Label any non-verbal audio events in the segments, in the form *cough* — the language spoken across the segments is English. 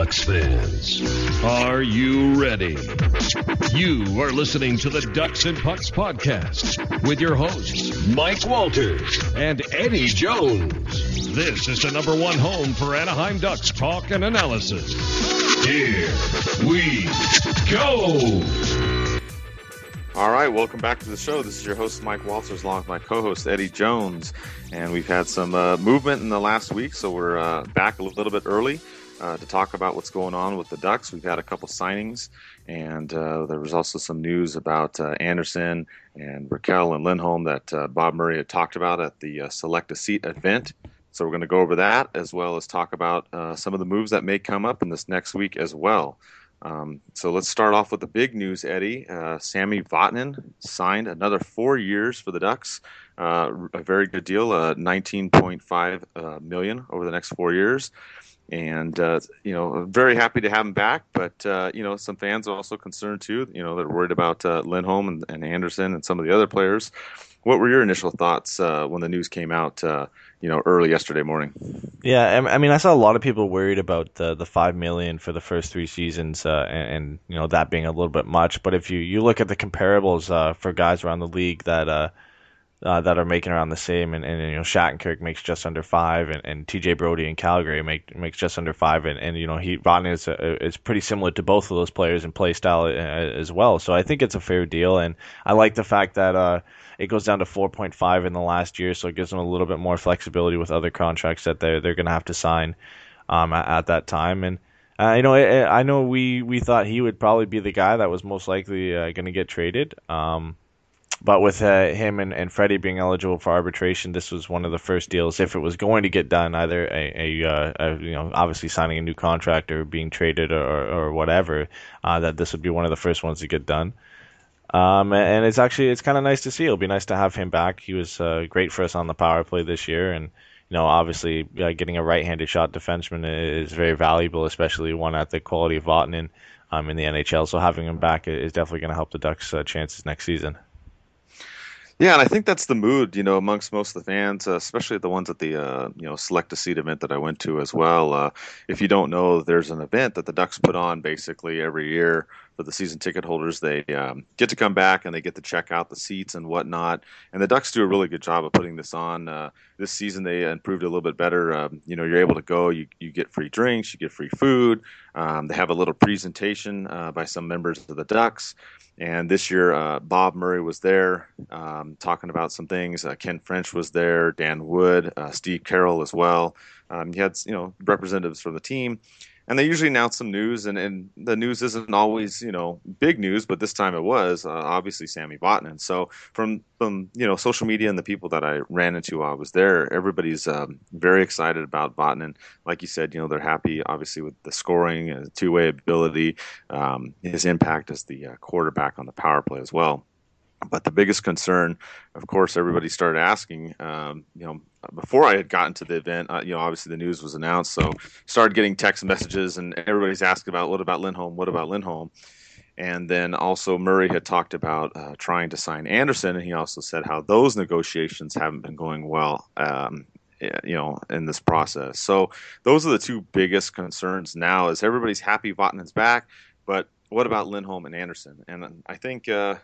Ducks fans, are you ready? You are listening to the Ducks and Pucks podcast with your hosts, Mike Walters and Eddie Jones. This is the number one home for Anaheim Ducks talk and analysis. Here we go. All right, welcome back to the show. This is your host, Mike Walters, along with my co host, Eddie Jones. And we've had some uh, movement in the last week, so we're uh, back a little bit early uh, to talk about what's going on with the Ducks. We've had a couple signings, and uh, there was also some news about uh, Andersen and Rakell and Lindholm that uh, Bob Murray had talked about at the Select a Seat event. So we're going to go over that as well as talk about some of the moves that may come up in this next week as well. Um, so let's start off with the big news, Eddie. Uh, Sami Vatanen signed another four years for the Ducks. Uh, a very good deal, uh, 19.5 uh, million over the next four years. And uh, you know, very happy to have him back. But uh, you know, some fans are also concerned too. You know, they're worried about Lindholm and, and, Andersen and some of the other players. What were your initial thoughts when the news came out? you know early yesterday morning. Yeah, I mean, I saw a lot of people worried about the the five million for the first three seasons, uh, and, and, you know that being a little bit much. But if you you look at the comparables uh, for guys around the league that uh, uh, that are making around the same, and, and you know Shattenkirk makes just under five, and, and T.J. Brodie in Calgary make makes just under five, and, and you know he Rodney is is pretty similar to both of those players in play style uh, as well. So I think it's a fair deal, and I like the fact that uh, it goes down to 4.5 in the last year, so it gives them a little bit more flexibility with other contracts that they're they're going to have to sign um, at, at, that time. And uh, you know, I, I, know we we thought he would probably be the guy that was most likely uh, going to get traded. Um, but with uh, him and, and Freddie being eligible for arbitration, this was one of the first deals, if it was going to get done, either a, a, uh, a you know obviously signing a new contract or being traded or, or whatever, uh, that this would be one of the first ones to get done. Um, and it's actually it's kind of nice to see. It'll be nice to have him back. He was uh, great for us on the power play this year, and you know obviously uh, getting a right-handed shot defenseman is very valuable, especially one at the quality of Vatanen um, in the NHL. So having him back is definitely going to help the Ducks' uh, chances next season. Yeah, and I think that's the mood, you know, amongst most of the fans, uh, especially the ones at the uh, you know select a seat event that I went to as well. Uh, if you don't know, there's an event that the Ducks put on basically every year for the season ticket holders. They um, get to come back and they get to check out the seats and whatnot. And the Ducks do a really good job of putting this on. Uh, this season they improved a little bit better. Um, you know, you're able to go, you you get free drinks, you get free food. Um, they have a little presentation uh, by some members of the Ducks. And this year, uh, Bob Murray was there um, talking about some things. Uh, Ken French was there, Dan Wood, uh, Steve Carroll as well. Um, had you know representatives from the team, and they usually announce some news, and, and the news isn't always you know big news, but this time it was uh, obviously Sami Vatanen. So from from you know social media and the people that I ran into while I was there, everybody's um, very excited about Vatanen. Like you said, you know they're happy obviously with the scoring, and two way ability, um, his impact as the uh, quarterback on the power play as well. But the biggest concern, of course, everybody started asking, um, you know, before I had gotten to the event, uh, you know, obviously the news was announced, so started getting text messages, and everybody's asking about what about Lindholm, what about Lindholm, and then also Murray had talked about uh, trying to sign Andersen, and he also said how those negotiations haven't been going well, um, you know, in this process. So those are the two biggest concerns now. Is everybody's happy Vatanen's back, but what about Lindholm and Andersen? And I think. Uh,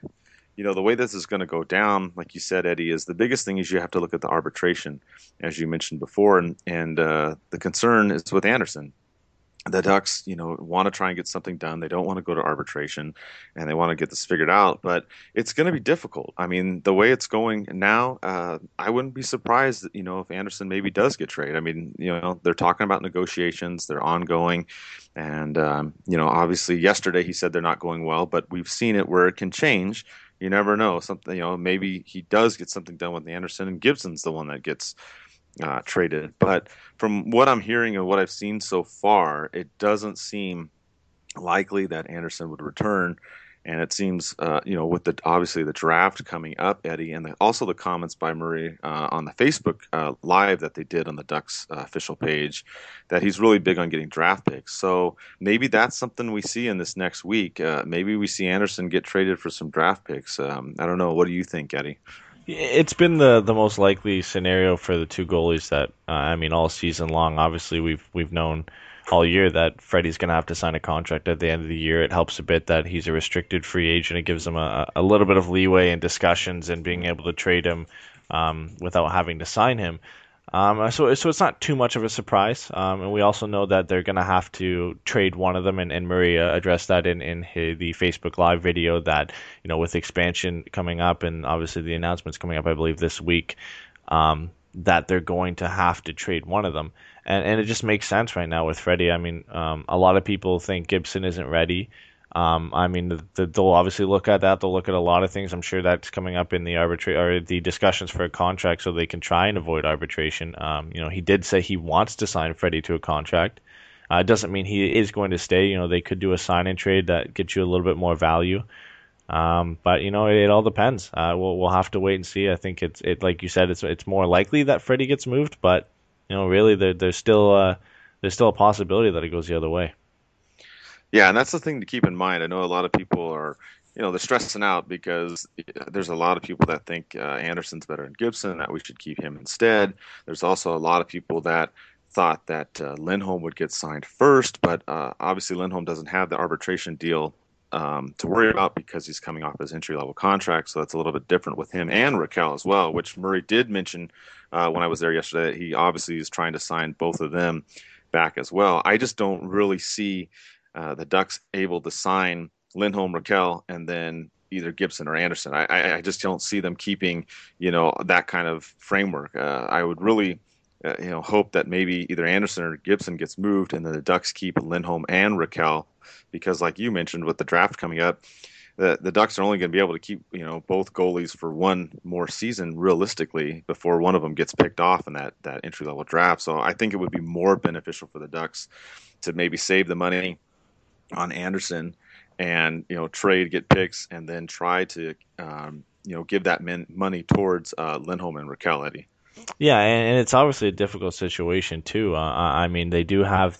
you know, the way this is going to go down, like you said, Eddie, is the biggest thing is you have to look at the arbitration, as you mentioned before, and and uh, the concern is with Andersen. The Ducks, you know, want to try and get something done. They don't want to go to arbitration, and they want to get this figured out. But it's going to be difficult. I mean, the way it's going now, uh, I wouldn't be surprised, you know, if Andersen maybe does get traded. I mean, you know, they're talking about negotiations; they're ongoing, and um, you know, obviously, yesterday he said they're not going well, but we've seen it where it can change you never know. Something you know, maybe he does get something done with Andersen, and Gibson's the one that gets uh, traded. But from what I'm hearing and what I've seen so far, it doesn't seem likely that Andersen would return and it seems, uh, you know, with the obviously the draft coming up, Eddie, and the, also the comments by Murray uh, on the Facebook uh, live that they did on the Ducks uh, official page, that he's really big on getting draft picks. So maybe that's something we see in this next week. Uh, maybe we see Andersen get traded for some draft picks. Um, I don't know. What do you think, Eddie? It's been the, the most likely scenario for the two goalies that uh, I mean all season long. Obviously, we've we've known all year that Freddie's going to have to sign a contract at the end of the year. It helps a bit that he's a restricted free agent. It gives him a, a little bit of leeway in discussions and being able to trade him um, without having to sign him. Um, so, so it's not too much of a surprise. Um, and we also know that they're going to have to trade one of them. And, and uh, addressed that in, in his, the Facebook Live video that, you know, with expansion coming up and obviously the announcements coming up, I believe, this week, um, that they're going to have to trade one of them. And, and it just makes sense right now with Freddie. I mean, um, a lot of people think Gibson isn't ready. Um, I mean, the, the, they'll obviously look at that. They'll look at a lot of things. I'm sure that's coming up in the arbitra- or the discussions for a contract, so they can try and avoid arbitration. Um, you know, he did say he wants to sign Freddie to a contract. Uh, it doesn't mean he is going to stay. You know, they could do a sign and trade that gets you a little bit more value. Um, but you know, it, it all depends. Uh, we'll we'll have to wait and see. I think it's it like you said, it's it's more likely that Freddie gets moved, but you know, really, there, there's still uh, there's still a possibility that it goes the other way. Yeah, and that's the thing to keep in mind. I know a lot of people are, you know, they're stressing out because there's a lot of people that think uh, Andersen's better than Gibson, that we should keep him instead. There's also a lot of people that thought that uh, Lindholm would get signed first, but uh, obviously Lindholm doesn't have the arbitration deal um, to worry about because he's coming off his entry level contract. So that's a little bit different with him and Rakell as well, which Murray did mention uh, when I was there yesterday. He obviously is trying to sign both of them back as well. I just don't really see uh, the Ducks able to sign Lindholm, Rakell, and then either Gibson or Andersen. I, I, just don't see them keeping, you know, that kind of framework. Uh, I would really, uh, you know, hope that maybe either Andersen or Gibson gets moved, and then the Ducks keep Lindholm and Rakell, because like you mentioned with the draft coming up, the the Ducks are only going to be able to keep you know both goalies for one more season realistically before one of them gets picked off in that that entry level draft. So I think it would be more beneficial for the Ducks to maybe save the money on Andersen and you know trade, get picks, and then try to um, you know give that men, money towards uh, Lindholm and Eddie. Yeah, and it's obviously a difficult situation too. Uh, I mean, they do have.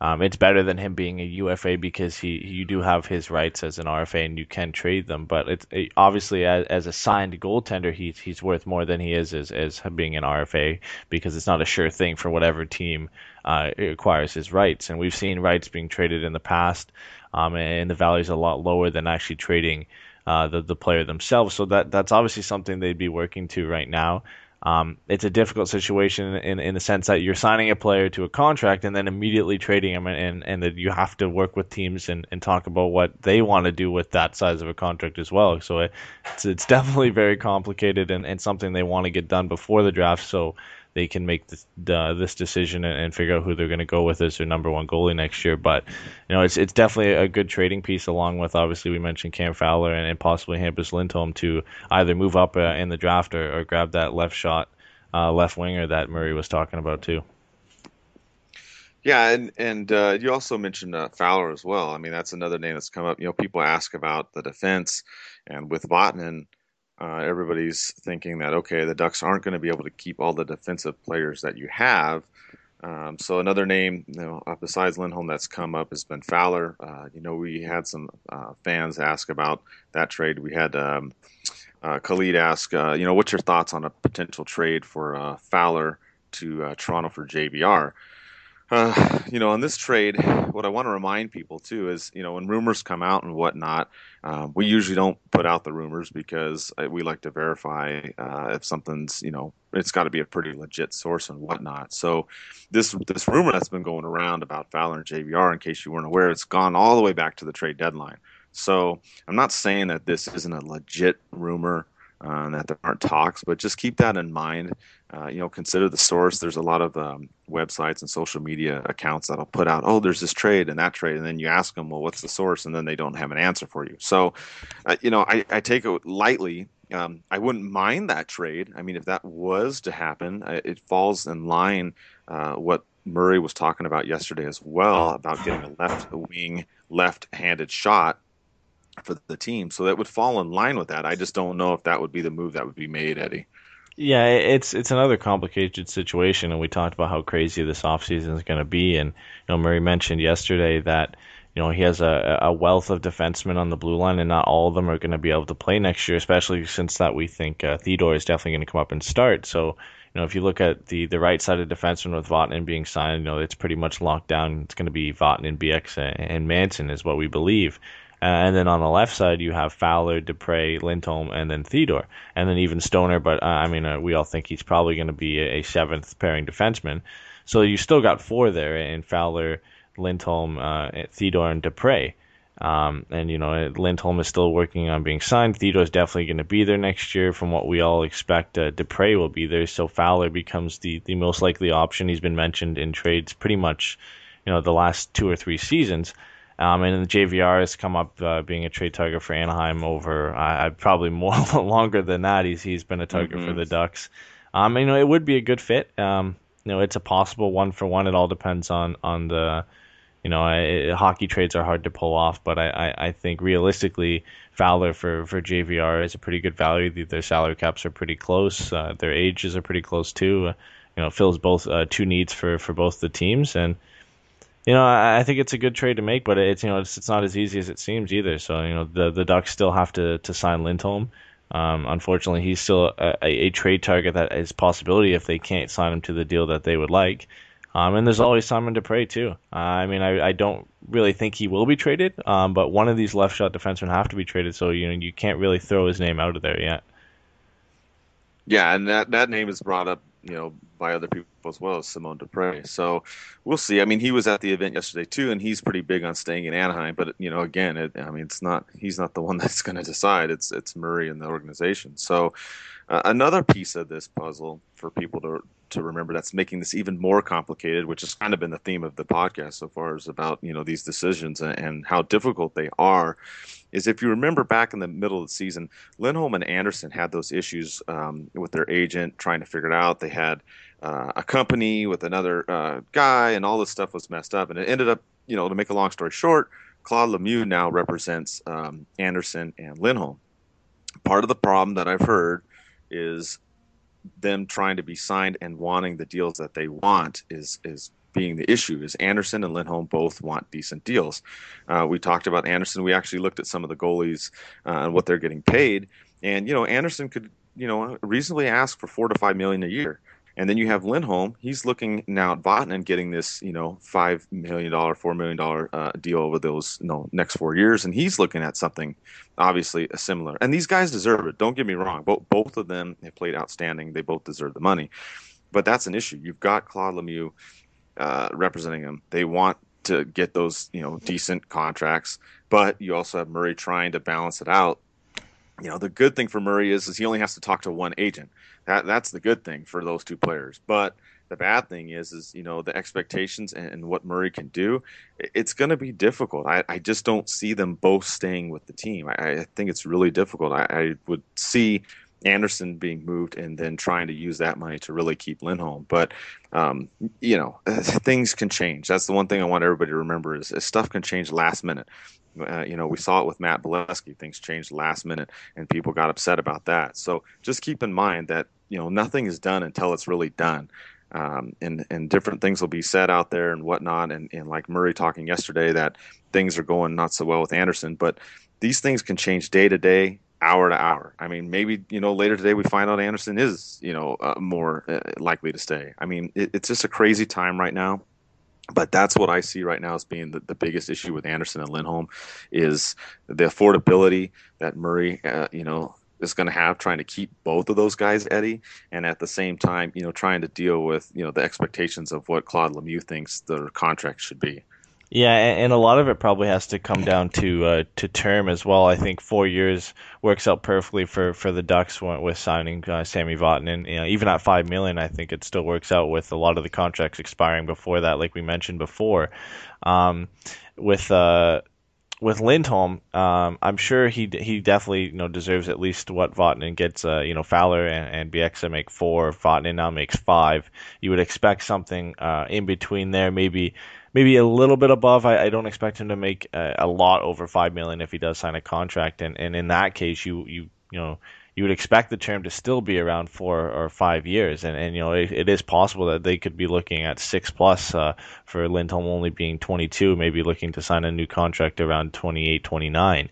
Um, it's better than him being a UFA because he you do have his rights as an RFA and you can trade them. But it's it, obviously as, as a signed goaltender, he's he's worth more than he is as, as being an RFA because it's not a sure thing for whatever team uh, acquires his rights. And we've seen rights being traded in the past, um, and the value is a lot lower than actually trading uh, the the player themselves. So that that's obviously something they'd be working to right now. Um, it's a difficult situation in, in the sense that you're signing a player to a contract and then immediately trading him, and, and that you have to work with teams and, and talk about what they want to do with that size of a contract as well. So it, it's, it's definitely very complicated and, and something they want to get done before the draft. So they can make this this decision and, and, figure out who they're going to go with as their number one goalie next year. But you know, it's it's definitely a good trading piece, along with obviously we mentioned Cam Fowler and, and possibly Hampus Lindholm to either move up uh, in the draft or, or, grab that left shot, uh, left winger that Murray was talking about too. Yeah, and and uh, you also mentioned uh, Fowler as well. I mean, that's another name that's come up. You know, people ask about the defense, and with Vatanen, uh, everybody's thinking that okay, the Ducks aren't going to be able to keep all the defensive players that you have. Um, so another name, you know, uh, besides Lindholm that's come up has been Fowler. Uh, you know, we had some uh, fans ask about that trade. We had um, uh, Khalid ask, uh, you know, what's your thoughts on a potential trade for Fowler to Toronto for JVR? Uh, *sighs* you know, on this trade, what I want to remind people too is, you know, when rumors come out and whatnot, um, we usually don't put out the rumors because uh, we like to verify uh, if something's, you know, it's got to be a pretty legit source and whatnot. So, this this rumor that's been going around about Fowler and JVR, in case you weren't aware, it's gone all the way back to the trade deadline. So, I'm not saying that this isn't a legit rumor uh, that there aren't talks, but just keep that in mind. Uh, you know, consider the source. There's a lot of um, websites and social media accounts that'll put out, oh, there's this trade and that trade, and then you ask them, well, what's the source, and then they don't have an answer for you. So, uh, you know, I, I, take it lightly. Um, I wouldn't mind that trade. I mean, if that was to happen, uh, it falls in line uh, what Murray was talking about yesterday as well about getting a left wing, left-handed shot for the team. So that would fall in line with that. I just don't know if that would be the move that would be made, Eddie. Yeah, it's it's another complicated situation, and we talked about how crazy this offseason is going to be. And you know, Murray mentioned yesterday that you know he has a, a wealth of defensemen on the blue line, and not all of them are going to be able to play next year, especially since that we think uh, Theodore is definitely going to come up and start. So you know, if you look at the, the right side of defenseman with Vatanen being signed, you know, it's pretty much locked down. It's going to be Vatanen, Bieksa, and Manson is what we believe. Uh, and then on the left side, you have Fowler, Dupre, Lindholm, and then Theodore. And then even Stoner, but uh, I mean, uh, we all think he's probably going to be a, a, seventh pairing defenseman. So you still got four there in Fowler, Lindholm, uh, Theodore, and Dupre. Um, and you know, Lindholm is still working on being signed. Theodore is definitely going to be there next year, from what we all expect. Uh, Dupre will be there, so Fowler becomes the the most likely option. He's been mentioned in trades pretty much, you know, the last two or three seasons. Um, and the JVR has come up uh, being a trade target for Anaheim over uh, probably more *laughs* longer than that. He's he's been a target mm-hmm. for the Ducks. Um, you know, it would be a good fit. Um, you know, it's a possible one for one. It all depends on on the you know, I, hockey trades are hard to pull off, but I, I, I, think realistically, Fowler for, for JVR is a pretty good value. Their salary caps are pretty close. Uh, their ages are pretty close too. Uh, you know, fills both uh, two needs for, for both the teams, and you know, I, I, think it's a good trade to make. But it's you know, it's, it's not as easy as it seems either. So you know, the the Ducks still have to to sign Lindholm. Um, unfortunately, he's still a, a, trade target that is possibility if they can't sign him to the deal that they would like. Um, and there's always Simon Dupre too. Uh, I mean, I, I don't really think he will be traded, um, but one of these left shot defensemen have to be traded, so you know you can't really throw his name out of there yet. Yeah, and that that name is brought up, you know, by other people as well as Simon Dupre. So we'll see. I mean, he was at the event yesterday too, and he's pretty big on staying in Anaheim. But you know, again, it, I mean, it's not he's not the *laughs* one that's going to decide. It's it's Murray and the organization. So uh, another piece of this puzzle for people to to remember that's making this even more complicated, which has kind of been the theme of the podcast so far, is about you know these decisions and, and how difficult they are. Is if you remember back in the middle of the season, Lindholm and Andersen had those issues um, with their agent trying to figure it out. They had uh, a company with another uh, guy, and all this stuff was messed up. And it ended up, you know, to make a long story short, Claude Lemieux now represents um, Andersen and Lindholm. Part of the problem that I've heard is them trying to be signed and wanting the deals that they want is is being the issue is Andersen and Lindholm both want decent deals. Uh, we talked about Andersen. We actually looked at some of the goalies uh, and what they're getting paid, and you know Andersen could you know reasonably ask for four to five million a year. And then you have Lindholm. He's looking now at Vatanen getting this, you know, five million dollar, four million dollar uh, deal over those, you know, next four years, and he's looking at something obviously similar. And these guys deserve it. Don't get me wrong. Both both of them have played outstanding. They both deserve the money. But that's an issue. You've got Claude Lemieux uh, representing them. They want to get those, you know, decent contracts, but you also have Murray trying to balance it out you know the good thing for Murray is is he only has to talk to one agent. That that's the good thing for those two players. But the bad thing is is you know the expectations and, and what Murray can do. It's going to be difficult. I, I just don't see them both staying with the team. I, I think it's really difficult. I, I would see Andersen being moved and then trying to use that money to really keep Lindholm. But um, you know, *laughs* things can change. That's the one thing I want everybody to remember is, is stuff can change last minute. Uh, you know, we saw it with Matt Beleskey. Things changed last minute, and people got upset about that. So just keep in mind that you know nothing is done until it's really done. Um, and and different things will be said out there and whatnot. And, and like Murray talking yesterday, that things are going not so well with Andersen, but these things can change day to day, hour to hour. I mean, maybe you know later today we find out Andersen is you know uh, more uh, likely to stay. I mean, it, it's just a crazy time right now. But that's what I see right now as being the, the biggest issue with Andersen and Lindholm is the affordability that Murray, uh, you know, is going to have trying to keep both of those guys Eddie, and at the same time, you know, trying to deal with you know the expectations of what Claude Lemieux thinks their contract should be. Yeah, and a lot of it probably has to come down to uh, to term as well. I think four years works out perfectly for, for the Ducks with signing uh, Sami Vatanen. You know, even at five million, I think it still works out with a lot of the contracts expiring before that, like we mentioned before. Um, with uh, with Lindholm, um, I'm sure he he definitely you know deserves at least what Vatanen gets. Uh, you know, Fowler and, and Bieksa make four. Vatanen now makes five. You would expect something uh, in between there, maybe maybe a little bit above. I, I don't expect him to make a, a, lot over five million if he does sign a contract, and, and in that case, you you you know you would expect the term to still be around four or five years, and and you know it, it is possible that they could be looking at six plus uh, for Lindholm only being 22, maybe looking to sign a new contract around 28, 29.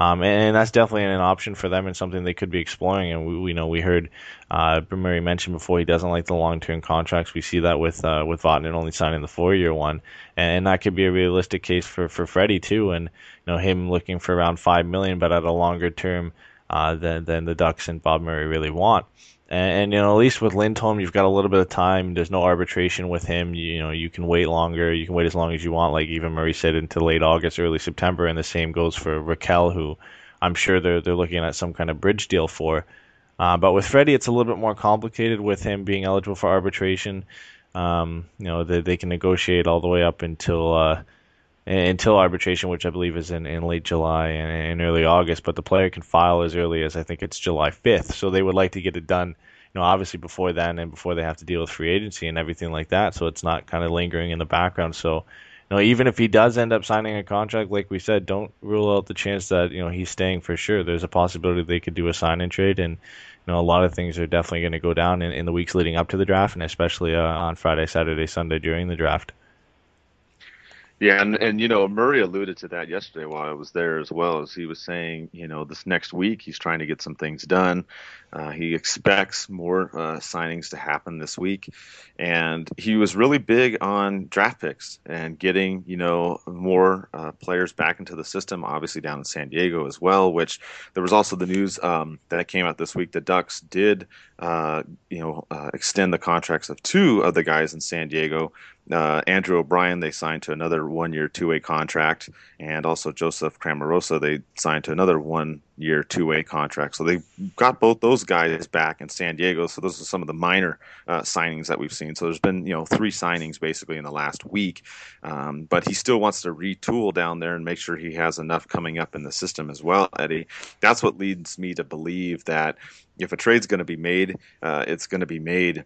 Um, and, that's definitely an option for them and something they could be exploring. And we, we know we heard uh, Murray mentioned before he doesn't like the long-term contracts. We see that with uh, with Vatanen only signing the four-year one, and, and that could be a realistic case for for Freddie too. And you know him looking for around five million, but at a longer term uh, than than the Ducks and Bob Murray really want. And, and, you know, at least with Lindholm, you've got a little bit of time. There's no arbitration with him. You, you, know, you can wait longer. You can wait as long as you want. Like even Murray said, into late August, early September. And the same goes for Rakell, who I'm sure they're they're looking at some kind of bridge deal for. Uh, but with Freddie, it's a little bit more complicated with him being eligible for arbitration. Um, you know, they, they can negotiate all the way up until uh, until arbitration, which I believe is in, in late July and in early August. But the player can file as early as I think it's July 5th. So they would like to get it done, you know, obviously before then and before they have to deal with free agency and everything like that. So it's not kind of lingering in the background. So, you know, even if he does end up signing a contract, like we said, don't rule out the chance that you know he's staying for sure. There's a possibility they could do a sign and trade, and you know, a lot of things are definitely going to go down in, in the weeks leading up to the draft, and especially uh, on Friday, Saturday, Sunday during the draft. Yeah, and and you know Murray alluded to that yesterday while I was there as well as he was saying, you know, this next week he's trying to get some things done. Uh, he expects more uh, signings to happen this week, and he was really big on draft picks and getting you know more uh, players back into the system. Obviously down in San Diego as well. Which there was also the news um, that came out this week. The Ducks did uh, you know uh, extend the contracts of two of the guys in San Diego uh, Andrew O'Brien, they signed to another one-year, two-way contract, and also Joseph Cramarossa, they signed to another one-year, two-way contract. So they got both those guys back in San Diego. So those are some of the minor uh, signings that we've seen. So there's been you know three signings basically in the last week, um, but he still wants to retool down there and make sure he has enough coming up in the system as well, Eddie. That's what leads me to believe that if a trade's going to be made, uh, it's going to be made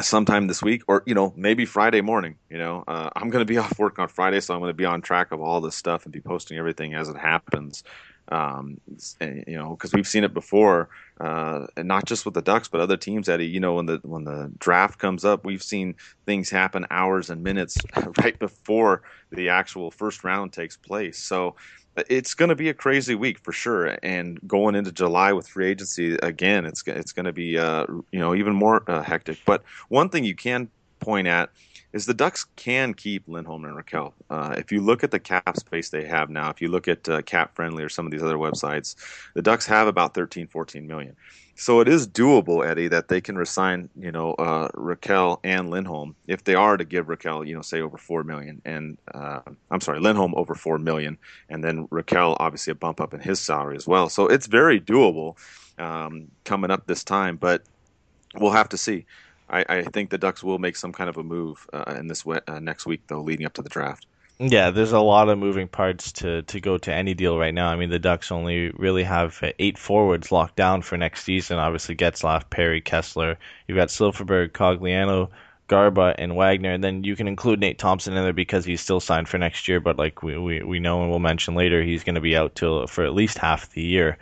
sometime this week or you know maybe friday morning you know uh, i'm going to be *laughs* off work on friday so i'm going to be on track of all this stuff and be posting everything as it happens. Um, and, you know because we've seen it before uh, and not just with the ducks but other teams eddie. You know when the when the draft comes up we've seen things happen hours and minutes *laughs* right before the actual first round takes place. So it's going to be a crazy week for sure. And going into July with free agency again, it's it's going to be uh, you know even more uh, hectic. But one thing you can point at is the Ducks can keep Lindholm and Rakell. Uh, if you look at the cap space they have now, if you look at uh, Cap Friendly or some of these other websites, the Ducks have about 13, 14 million. So it is doable, Eddie, that they can resign, you know, uh, Rakell and Lindholm if they are to give Rakell, you know, say over four million, and uh, I'm sorry, Lindholm over four million, and then Rakell obviously a bump up in his salary as well. So it's very doable um, coming up this time, but we'll have to see. I, I, think the Ducks will make some kind of a move uh, in this uh, next week, though, leading up to the draft. Yeah, there's a lot of moving parts to, to go to any deal right now. I mean, the Ducks only really have eight forwards locked down for next season. Obviously, Getzlaf, Perry, Kesler. You've got Silfverberg, Cogliano, Garbutt, and Wagner. And then you can include Nate Thompson in there because he's still signed for next year. But like we, we, we know and we'll mention later, he's going to be out till for at least half the year.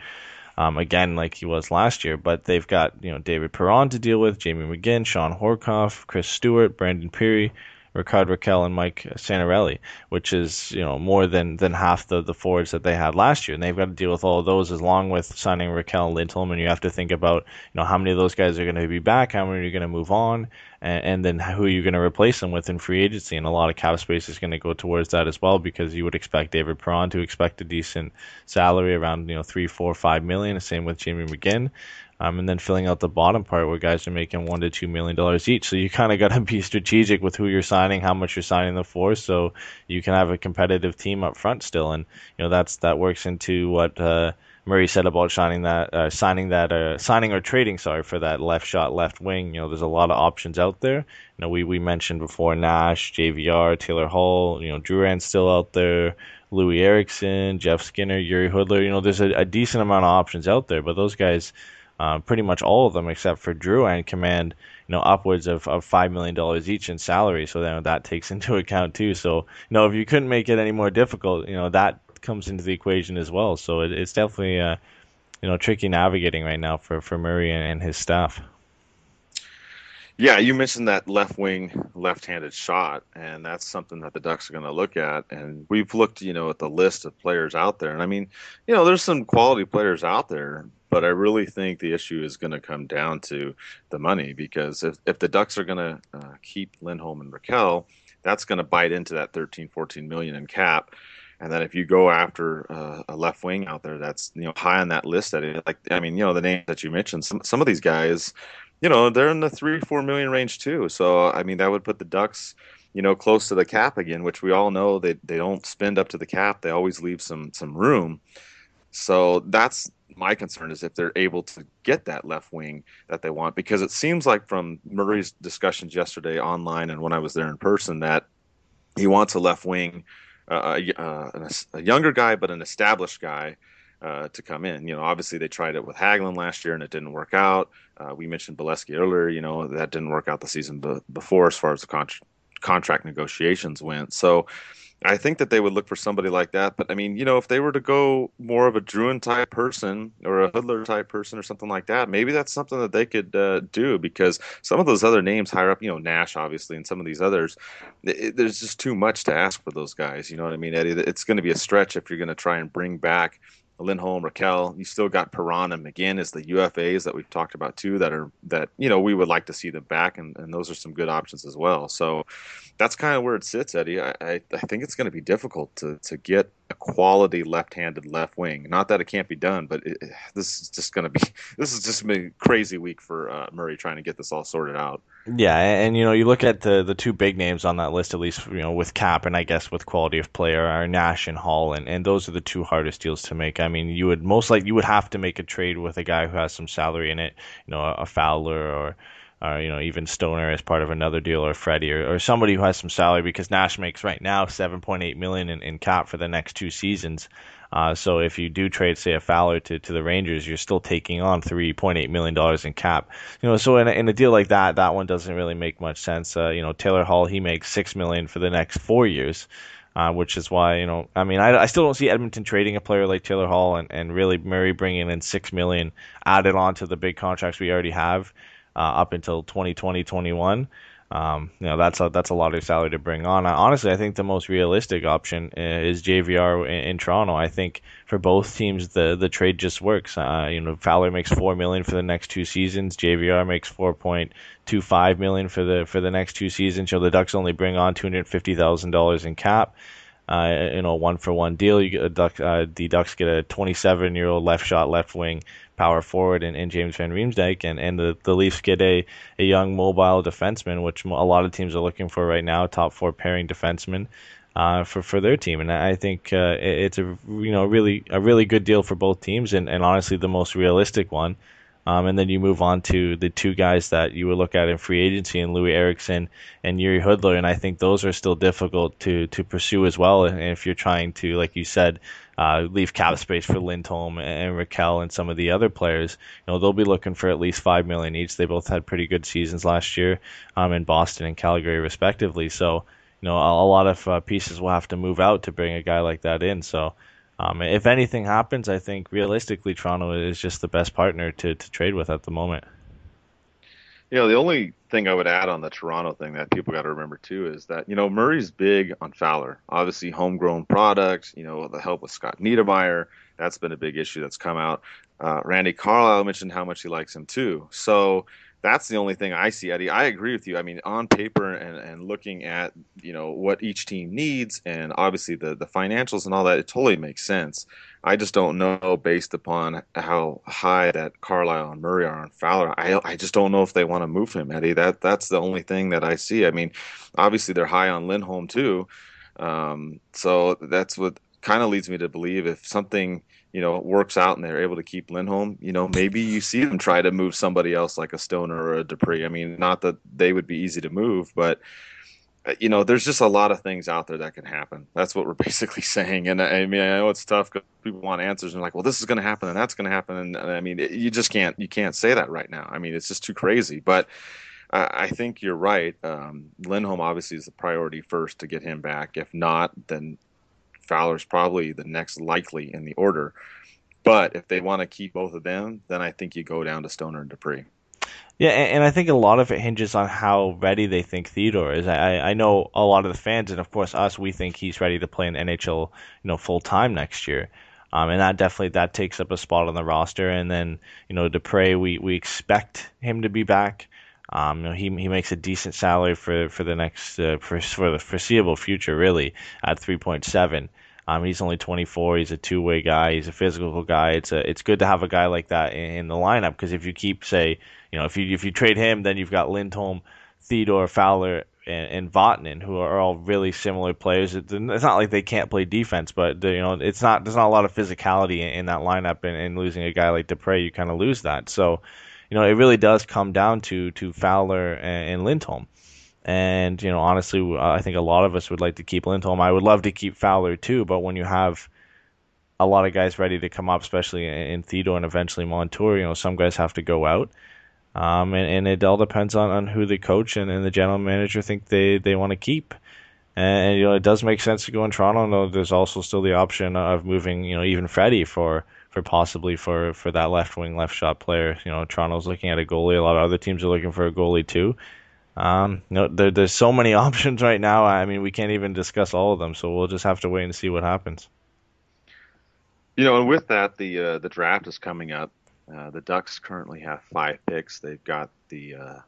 Um, again, like he was last year, but they've got you know David Perron to deal with, Jamie McGinn, Shawn Horcoff, Chris Stewart, Brandon Pirri, Rickard Rakell and Mike Santorelli, which is you know more than than half the the forwards that they had last year, and they've got to deal with all of those as along with signing and Lindholm, and you have to think about you know how many of those guys are going to be back, how many are going to move on, and, and then who are you going to replace them with in free agency, and a lot of cap space is going to go towards that as well because you would expect David Perron to expect a decent salary around you know three, four, five million. Same with Jamie McGinn um, and then filling out the bottom part where guys are making one to two million dollars each. So you kind of got to be strategic with who you're signing, how much you're signing them for, so you can have a competitive team up front still. And you know that's that works into what uh, Murray said about signing that, uh, signing that, uh, signing or trading, sorry, for that left shot, left wing. You know, there's a lot of options out there. You know, we we mentioned before Nash, JVR, Taylor Hall. You know, Drouin's still out there. Louis Eriksson, Jeff Skinner, Jiri Hudler. You know, there's a, a decent amount of options out there, but those guys uh, pretty much all of them except for Drouin command you know upwards of, of five million dollars each in salary. So then that takes *laughs* into account too. So you know if you couldn't make it any more difficult, you know that comes into the equation as well. So it, it's definitely uh, you know tricky navigating right now for for Murray and, and his staff. Yeah, you mentioned that left wing, left-handed shot, and that's something that the Ducks are going to look at. And we've looked, you know, at the list of players out there, and I mean, you know, there's some quality players out there, but I really think the issue is going to come down to the money because if if the Ducks are going to uh, keep Lindholm and Rakell, that's going to bite into that 13, 14 million in cap. And then if you go after uh, a left wing out there that's you know high on that list, that like I mean you know the names that you mentioned, some some of these guys, you know they're in the three four million range too. So I mean that would put the Ducks, you know, close to the cap again, which we all know they they don't spend up to the cap. They always leave some some room. So that's my concern is if they're able to get that left wing that they want because it seems like from Murray's discussions yesterday online and when I was there in person that he wants a left wing uh, a, a, younger guy, but an established guy uh, to come in. You know, obviously they tried it with Hagelin last year and it didn't work out. Uh, we mentioned Beleskey earlier. You know, that didn't work out the season be- before as far as the con- contract negotiations went. So I think that they would look for somebody like that. But I mean, you know, if they were to go more of a Drouin type person or a Hudler type person or something like that, maybe that's something that they could uh, do because some of those other names higher up, you know, Nash obviously, and some of these others, it, there's just too much to ask for those guys. You know what I mean, Eddie? It's going to be a stretch if you're going to try and bring back Lindholm, Rakell. You still got Perron and McGinn as the UFAs that we've talked about too. That are that you know we would like to see them back, and, and those are some good options as well. So that's kind of where it sits, Eddie. I, I, I think it's going to be difficult to, to get a quality left-handed left wing. Not that it can't be done, but it, *sighs* this is just going to be *laughs* this is just a crazy week for uh, Murray trying to get this all sorted out. Yeah, and you know you look at the the two big names on that list, at least you know with cap and I guess with quality of player are Nash and Hall, and, and those are the two hardest deals to make. I mean, you would most likely you would have to make a trade with a guy who has some salary in it, you know, a Fowler or or you know even Stoner as part of another deal, or Freddie, or, or somebody who has some salary because Nash makes right now 7.8 million in, in cap for the next two seasons. Uh, so if you do trade, say, a Fowler to, to the Rangers, you're still taking on 3.8 million dollars in cap. You know, so in a, in a deal like that, that one doesn't really make much sense. Uh, you know, Taylor Hall he makes six million for the next four years. Uh, which is why you know I mean I, I still don't see Edmonton trading a player like Taylor Hall and, and really Murray bringing in six million added on to the big contracts we already have uh, up until 2020, 21. Um, you know that's a that's a lot of salary to bring on. honestly, I think the most realistic option uh, is JVR in, in, Toronto. I think for both teams, the the trade just works. Uh, you know, Fowler makes four million for the next two seasons. JVR makes four point two five million for the for the next two seasons. Know, the Ducks only bring on two hundred fifty thousand dollars in cap. Uh, you know, one for one deal. You get a Duck, uh, the Ducks get a 27 year old left shot, left wing power forward in, in James Van Riemsdyk, and, and the, the Leafs get a, a young mobile defenseman, which a lot of teams are looking for right now, top four pairing defenseman. Uh, for for their team, and I think uh, it's a you know really a really good deal for both teams, and, and honestly the most realistic one. Um, and then you move on to the two guys that you would look at in free agency, and Louis Eriksson and Jiri Hudler, and I think those are still difficult to to pursue as well. And if you're trying to, like you said, uh, leave cap space for Lindholm and Rakell and some of the other players, you know they'll be looking for at least five million each. They both had pretty good seasons last year um, in Boston and Calgary respectively. So you know a, a lot of uh, pieces will have to move out to bring a guy like that in. So um, if anything happens, I think realistically Toronto is just the best partner to, to trade with at the moment. You know, the only thing I would add on the Toronto thing that people got to remember too is that you know Murray's big on Fowler. Obviously, homegrown products. You know, the help with Scott Niedermayer. That's been a big issue that's come out. Uh, Randy Carlyle mentioned how much he likes him too. So that's the only thing I see, Eddie. I agree with you. I mean, on paper and, and looking at you know what each team needs, and obviously the the financials and all that, it totally makes sense. I just don't know based upon how high that Carlyle and Murray are on Fowler. I I just don't know if they want to move him, Eddie. That that's the only thing that I see. I mean, obviously they're high on Lindholm too, um, so that's what kind of leads me to believe if something you know it works out and they're able to keep Lindholm, you know maybe you see them try to move somebody else like a Stoner or a Dupree. I mean, not that they would be easy to move, but uh, you know, there's just a lot of things out there that can happen. That's what we're *laughs* basically saying. And I mean, I know it's tough because people want answers and like, well, this is going to happen and that's going to happen. And, and, I mean, it, you just can't you can't say that right now. I mean, it's just too crazy. But I, I think you're right. Um, Lindholm obviously is the priority first to get him back. If not, then Fowler's probably the next likely in the order. But if they want to keep both of them, then I think you go down to Stoner and Dupree. Yeah, and, I think a lot of it hinges on how ready they think Theodore is. I, I know a lot of the fans, and of course us, we think he's ready to play in NHL, you know, full time next year. Um, and that definitely that takes up a spot on the roster. And then you know Dupre, we we expect him to be back. Um, you know, he he makes a decent salary for for the next uh, for for the foreseeable future, really, at 3.7. Um, he's only 24. He's a two-way guy. He's a physical guy. It's a, it's good to have a guy like that in, in the lineup because if you keep say, you know, if you if you trade him, then you've got Lindholm, Theodore, Fowler, and, and Vatanen, who are all really similar players. It's not like they can't play defense, but you know, it's not there's not a lot of physicality in, in that lineup, and, and losing a guy like Dupre, you kind of lose that. So, you know, it really does come down to to Fowler and, and Lindholm. And you know, honestly, I think a lot of us would like to keep Lindholm. I would love to keep Fowler too, but when you have a lot of guys ready to come up, especially in Theodore and eventually Montour, you know, some guys have to go out. Um, and, and, it all depends on, on who the coach and, and the general manager think they, they want to keep. And, and, you know, it does make sense to go in Toronto. Though there's also still the option of moving, you know, even Freddie for for possibly for for that left wing left shot player. You know, Toronto's looking at a goalie. A lot of other teams are looking for a goalie too. Um, you know, there, there's so many *laughs* options right now. I mean, we can't even discuss all of them. So we'll just have to wait and see what happens. You know, and with that, the uh, the draft is coming up. Uh, the Ducks currently have five picks. They've got the uh,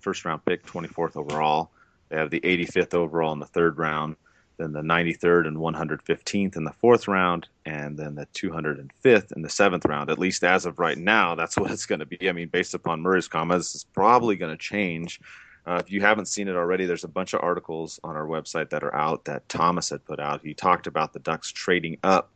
first round pick, 24th overall. They have the 85th overall in the third round, then the 93rd and 115th in the fourth round, and then the 205th in the seventh round. At least as of right now, that's what it's going to be. I mean, based upon Murray's comments, it's probably going to change. Uh, if you haven't seen it already, there's a bunch of articles on our website that are out that Thomas had put out. He talked about the Ducks trading up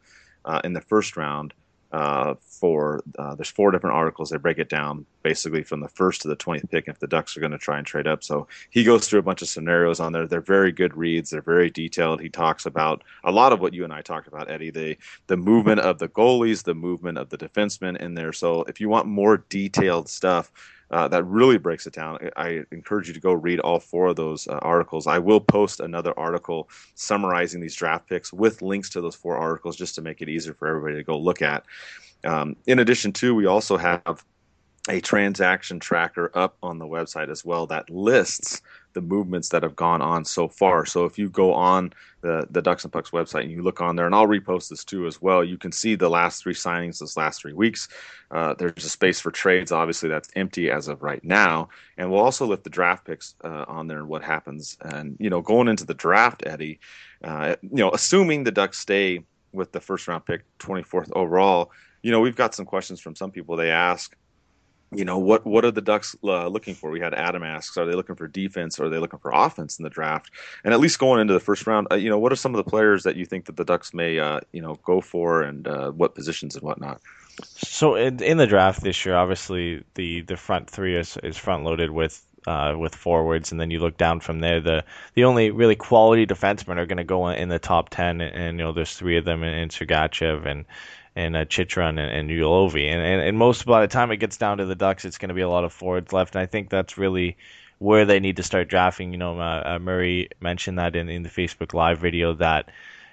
uh, in the first round uh, for uh, there's four different articles. They break it down basically from the first to the 20th pick if the Ducks are going to try and trade up. So he goes through a bunch of scenarios on there. They're very good reads. They're very detailed. He talks about a lot of what you and I talked about, Eddie. The the movement of the goalies, the movement of the defensemen in there. So if you want more detailed stuff uh, that really breaks it down. I encourage you to go read all four of those uh, articles. I will post another article summarizing these draft picks with links to those four articles just to make it easier for everybody to go look at. Um, in addition to, we also have a transaction tracker up on the website as well that lists the movements that have gone on so far. So if you go on the the Ducks and Pucks website and you look on there, and I'll repost this too as well, you can see the last three signings this last three weeks. Uh, there's a space for trades, obviously that's empty as of right now, and we'll also lift the draft picks uh, on there and what happens. And you know, going into the draft, Eddie, uh, you know, assuming the Ducks stay with the first round pick, 24th overall, you know, we've got some questions from some people. They ask you know what what are the ducks uh, looking for? We had adam asks are they looking for defense or are they looking for offense in the draft? And at least going into the first round uh, you know what are some of the players that you think that the ducks may uh, you know go for and uh, what positions and whatnot? So in, in, the draft this year obviously the the front three is, is front loaded with uh, with forwards, and then you look down from there. The the only really quality defensemen are going to go in the top ten, and, and, you know there's three of them in, in Sergachev and and uh, Chychrun and, and Juolevi. And, and, and most by the time it gets down to the Ducks, it's going to be a lot of forwards left. And I think that's really where they need to start drafting. You know, uh, uh, Murray mentioned that in, in the Facebook Live video that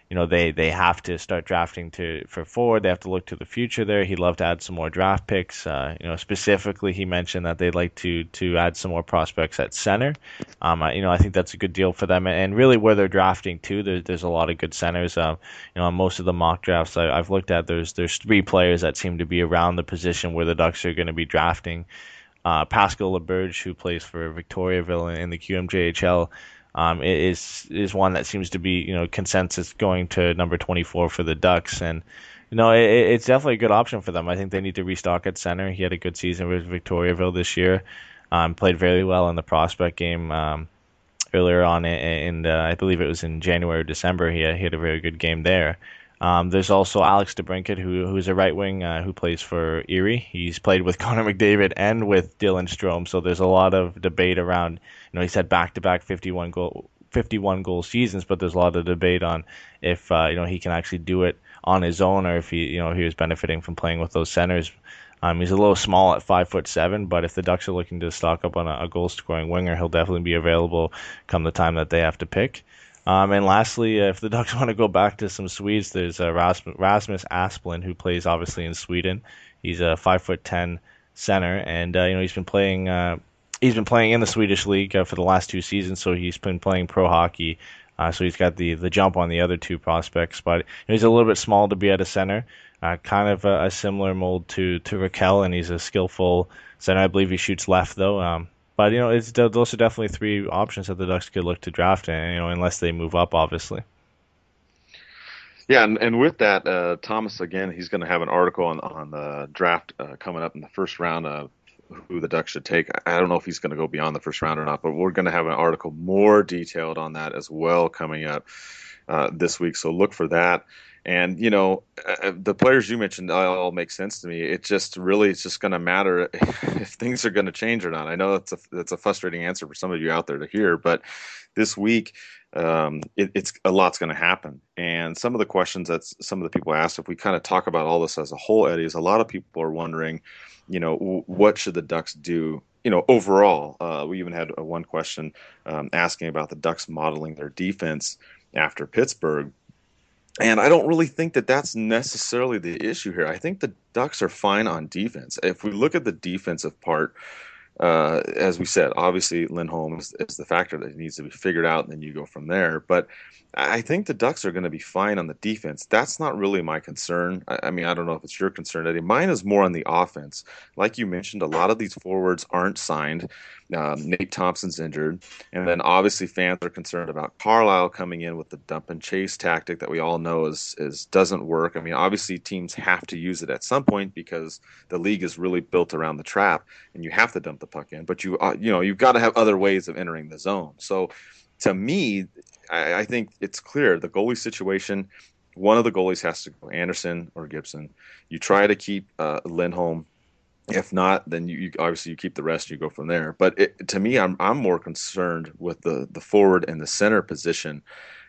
you know they they have to start drafting to for forward. They have to look to the future there. He'd love to add some more draft picks. Uh, you know, specifically he mentioned that they'd like to to add some more prospects at center. Um, I, you know, I think that's a good deal for them. And really, where they're drafting too, there's there's a lot of good centers. Um, you know, on most of the mock drafts I, I've looked at, there's there's three players that seem to be around the position where the Ducks are going to be drafting. Uh, Pascal Laberge, who plays for Victoriaville in the QMJHL, um, is is one that seems to be you know consensus going to number 24 for the Ducks, and you know it, it's definitely a good option for them. I think they need to restock at center. He had a good season with Victoriaville this year, um, played very well in the prospect game. Um, earlier on, and uh, I believe it was in January or December. He had, he had a very good game there. Um, there's also Alex DeBrincat, who who's a right wing uh, who plays for Erie. He's played with *laughs* Connor McDavid and with Dylan Strome, so there's a lot of debate around. You know, he's had back-to-back 51 goal 51 goal seasons, but there's a lot of debate on if uh, you know he can actually do it on his own or if he you know he was benefiting from playing with those centers. Um, he's a little small at five foot seven, but if the Ducks are looking to stock up on a, a goal scoring winger, he'll definitely be available come the time that they have to pick. Um, and lastly, uh, if the Ducks *laughs* want to go back to some Swedes, there's uh, Rasmus, Asplund, who plays obviously in Sweden. He's a five foot ten center, and uh, you know he's been playing. Uh, he's been playing in the Swedish league uh, for the last two seasons, so he's been playing pro hockey. Uh, so he's got the the jump on the other two prospects, but he's a little bit small to be at a center. Kind of a, a, similar mold to to Rakell, and he's a skillful center. I believe he shoots left though. Um, but you know, it's those are definitely three options that the Ducks could look to draft, and you know, unless they move up, obviously. Yeah, and, and with that, uh, Thomas again, he's going to have an article on on the draft uh, coming up in the first round of who the Ducks should take. I don't know if he's going to go beyond the first round or not, but we're going to have an article more detailed on that as well coming up uh, this week. So look for that. And you know, uh, uh the players you mentioned all make sense to me. It just really it's just going to matter *laughs* if things are going to change or not. I know that's a that's a frustrating answer for some of you out there to hear, but this week um, it, it's a lot's going to happen. And some of the questions that some of the people asked, if we kind of talk about all this as a whole, Eddie, is a lot of people are wondering, you know, what should the Ducks do? You know, overall, uh, we even had a, one question um, asking about the Ducks modeling their defense after Pittsburgh. And I don't really think that that's necessarily the issue here. I think the Ducks are fine on defense. If we look at the defensive part, uh, as we said, obviously Lindholm is, is, the factor that needs to be figured out, and then you go from there. But I think the Ducks are going to be fine on the defense. That's not really my concern. I, I, mean, I don't know if it's your concern, Eddie. Mine is more on the offense. Like you mentioned, a lot of these forwards aren't signed. Um, Nate Thompson's injured, and then obviously fans are concerned about Carlyle coming in with the dump and chase tactic that we all know is is doesn't work. I mean, obviously teams have to use it at some point because the league is really built around the trap, and you have to dump the puck in. But you uh, you know you've got to have other ways of entering the zone. So to me, I, I think it's clear the goalie situation. One of the goalies has to go, Andersen or Gibson. You try to keep uh, Lindholm if not, then you, you, obviously you keep the rest. You go from there. But it, to me, I'm I'm more concerned with the the forward and the center position,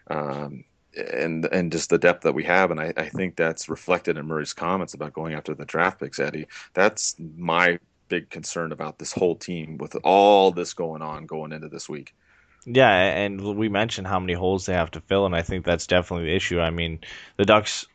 um, and and just the depth that we have. And I, I think that's reflected in Murray's comments about going after the draft picks. Eddie, that's my big concern about this whole team with all this going on going into this week. Yeah, and we mentioned how many holes they have to fill, and I think that's definitely the issue. I mean, the Ducks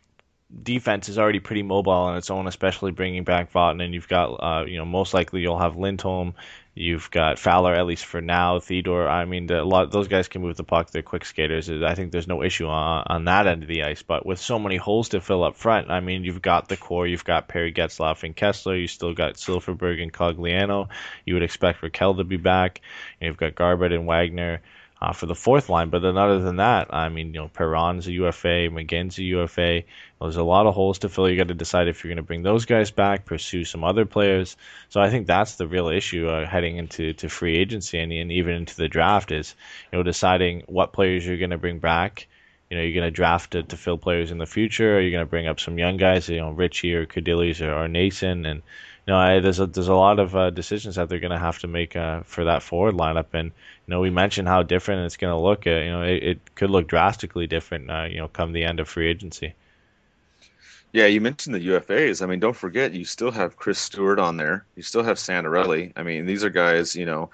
defense is already pretty mobile on its own, especially bringing back Vatanen. And you've got, uh, you know, most likely you'll have Lindholm. You've got Fowler at least for now. Theodore. I mean, a lot those guys can move the puck. They're quick skaters. I think there's no issue on, on that end of the ice. But with so many holes to fill up front, I mean, you've got the core. You've got Perry Getzlaf and Kesler. You still got Silfverberg and Cogliano. You would expect Rakell to be back. And you've got Garbutt and Wagner uh, for the fourth line. But then other than that, I mean, you know, Perron's a UFA, McGinn's a UFA. There's a lot of holes to fill. You got to decide if you're going to bring those guys back, pursue some other players. So I think that's the real issue uh, heading into to free agency and, and even into the draft is, you know, deciding what players you're going to bring back. You know, you're going to draft to, to fill players in the future. Or you're going to bring up some young guys, you know, Ritchie or Kerdiles or, or Nason and know, I, there's a there's a lot of uh, decisions that they're going to have to make uh, for that forward lineup, and you know, we mentioned how different it's going to look. Uh, you know, it, it, could look drastically different. Uh, you know, come the end of free agency. Yeah, you mentioned the UFAs. I mean, don't forget you still have Chris Stewart on there. You still have Santorelli. I mean, these are guys. You know,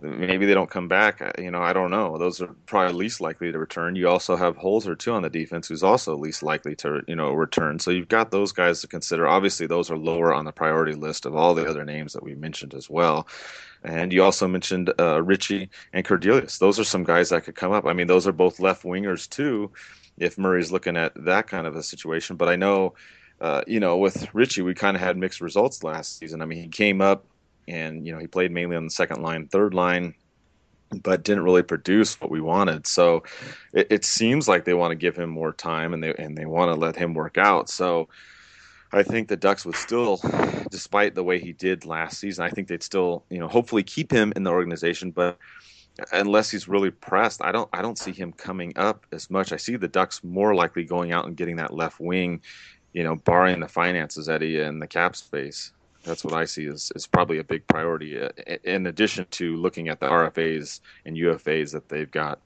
maybe they don't come back. You know, I don't know. Those are probably least likely to return. You also have Holzer too on the defense, who's also least likely to you know return. So you've got those guys to consider. Obviously, those are lower on the priority list of all the other names that we mentioned as well. And you also mentioned uh, Ritchie and Kerdiles. Those are some guys that could come up. I mean, those are both left wingers too. If Murray's looking at that kind of a situation, but I know. Uh, you know, with Ritchie, we kind of had mixed results last season. I mean, he came up and you know he played mainly on the second line, third line, but didn't really produce what we wanted. So it, it seems like they want to give him more time and they and they want to let him work out. So I think the Ducks would still, despite the way he did last season, I think they'd still you know hopefully keep him in the organization, but unless he's really pressed, I don't I don't see him coming up as much. I see the Ducks more likely going out and getting that left wing, you know, barring the finances, Eddie, and the cap space that's what I see is, is probably a big priority uh, in addition to looking at the RFAs and UFAs that they've got.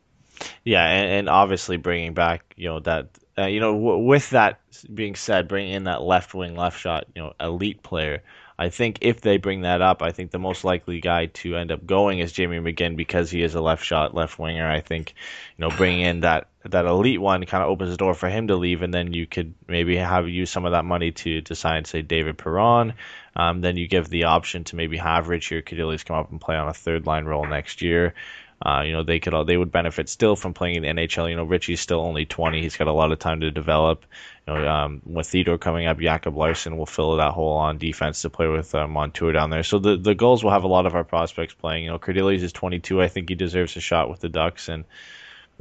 Yeah, and, and obviously bringing back, you know, that, uh, you know, w- with that being said, bringing in that left wing, left shot, you know, elite player. I think if they bring that up, I think the most likely guy to end up going is Jamie McGinn because he is a left shot, left winger. I think, you know, bringing in that that elite one kind of opens the door for him to leave, and then you could maybe have use some of that money to to sign, say, David Perron. Um, then you give the option to maybe have Ritchie or come up and play on a third line role next year. Uh, you know, they could all, they would benefit still from playing in the NHL. You know, Ritchie's still only 20; he's got a lot of time to develop. You know, um, with Theodore coming up, Jakob Larsson will fill that hole on defense to play with uh, Montour down there. So the the goals will have a lot of our prospects playing. You know, Kerdiles is 22; I think he deserves a shot with the Ducks, and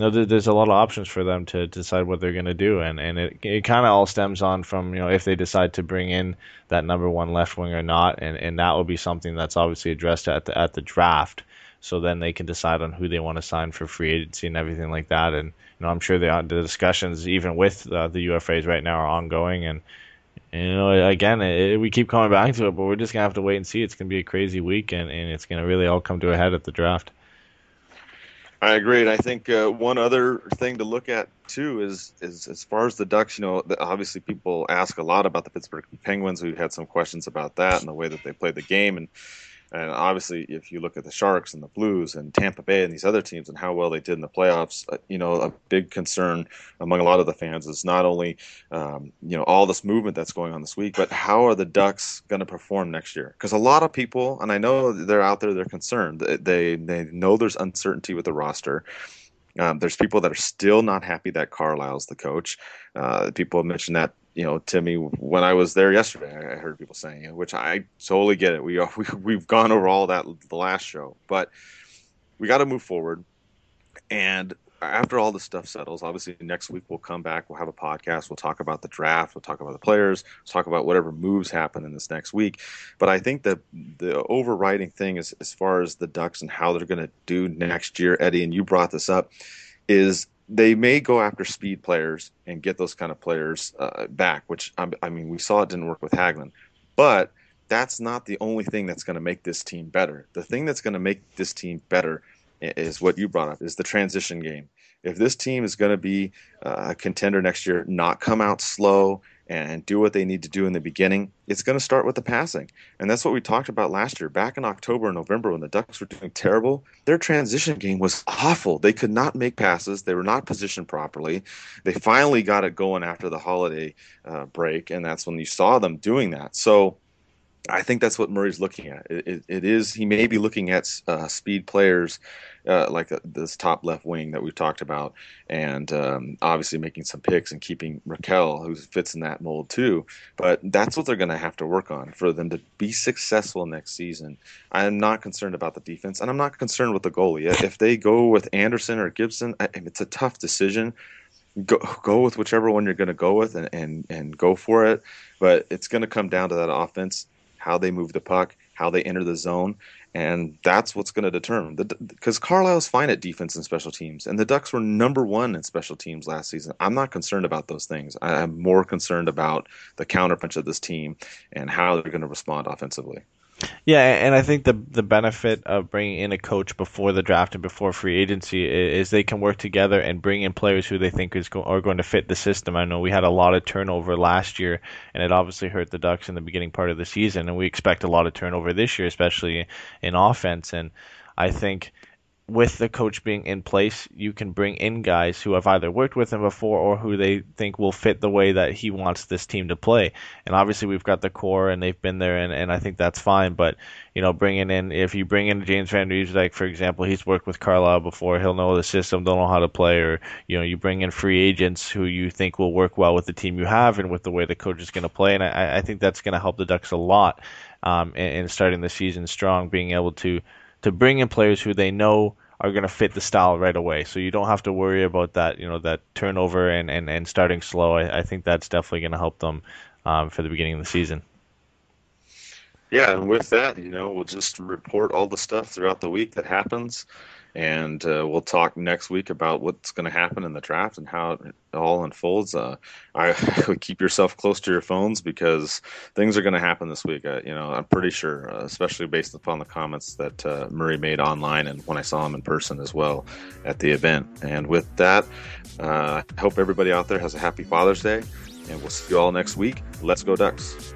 know, there's a lot of options for them to decide what they're going to do, and and it it kind of all stems on from you know if they decide to bring in that number one left wing or not, and and that will be something that's obviously addressed at the at the draft so then they can decide on who they want to sign for free agency and everything like that. And you know, I'm sure the the discussions even with uh, the UFAs right now are ongoing. And you know, again, it, we keep coming back to it, but we're just gonna have to wait and see. It's gonna be a crazy week, and, and it's gonna really all come to a head at the draft. I agree, and I think uh, one other thing to look at too is is as far as the Ducks. You know, obviously people ask a lot about the Pittsburgh Penguins. We've had some questions about that and the way that they play the game, and and obviously, if you look at the Sharks and the Blues and Tampa Bay and these other teams and how well they did in the playoffs, uh, you know, a big concern among a lot of the fans is not only, um, you know, all this movement that's going on this week, but how are the Ducks going to perform next year? Because a lot of people, and I know they're out there, they're concerned. They they know there's uncertainty with the roster. Um, there's people that are still not happy that Carlyle's the coach. Uh, people have mentioned that you know me when I was there yesterday. I heard people saying, which I totally get it. We, *laughs* we we've gone over all that the last show, but we got to move forward. And after all this stuff settles, obviously next week we'll come back. We'll have a podcast. We'll talk about the draft. We'll talk about the players. We'll talk about whatever moves happen in this next week. But I think that the overriding thing is as far as the Ducks and how they're going to do next year, Eddie, and you brought this up, is they may go after speed players and get those kind of players uh, back, which I, I mean, we saw it didn't work with Hagelin. But that's not the only thing that's going to make this team better. The thing that's going to make this team better is what you brought up is the transition game. If this team is going to be uh, a contender next year, not come out slow and do what they need to do in the beginning, it's going to start with the passing. And that's what we talked about last year. Back in October and November, when the Ducks were doing terrible, their transition game was awful. They could not make passes, they were not positioned properly. They finally got it going after the holiday uh, break, and that's when you saw them doing that. So, I think that's what Murray's looking at. It, it, it is he may be looking at uh, speed players uh, like uh, this top left wing that we've talked about, and um, obviously making some picks and keeping Rakell, who fits in that mold too. But that's what they're going to have to work on for them to be successful next season. I am not concerned about the defense, and I'm not concerned with the goalie. If they go with Andersen or Gibson, I, it's a tough decision. Go, go with whichever one you're going to go with and, and, and go for it. But it's going to come down to that offense, how they move the puck, how they enter the zone and that's what's going to determine because Carlyle's fine at defense and special teams, and the Ducks were number one in special teams last season. I'm not concerned about those things. I'm more concerned about the counterpunch of this team and how they're going to respond offensively. Yeah, and I think the the benefit of bringing in a coach before the draft and before free agency is they can work together and bring in players who they think is go, are going to fit the system. I know we had a lot of turnover last year, and it obviously hurt the Ducks in the beginning part of the season, and we expect a lot of turnover this year, especially in offense. And I think with the coach being in place, you can bring in guys who have either worked with him before or who they think will fit the way that he wants this team to play. And obviously, we've got the core and they've been there, and, and I think that's fine. But, you know, bringing in, if you bring in James Van Riemsdyk, for example, he's worked with Carlyle before, he'll know the system, they'll know how to play. Or, you know, you bring in free agents who you think will work well with the team you have and with the way the coach is going to play. And I, I think that's going to help the Ducks a lot um, in, in starting the season strong, being able to to bring in players who they know are going to fit the style right away. So you don't have to worry about that, you know, that turnover and, and, and starting slow. I, I think that's definitely going to help them um, for the beginning of the season. Yeah, and with that, you know, we'll just report all the stuff throughout the week that happens and uh, we'll talk next week about what's going to happen in the draft and how it all unfolds. Uh, I *laughs* keep yourself close to your phones because things are going to happen this week. Uh, you know, I'm pretty sure, uh, especially based upon the comments that uh, Murray made online and when I saw him in person as well at the event. And with that, uh, I hope everybody out there has a happy Father's Day, and we'll see you all next week. Let's go Ducks.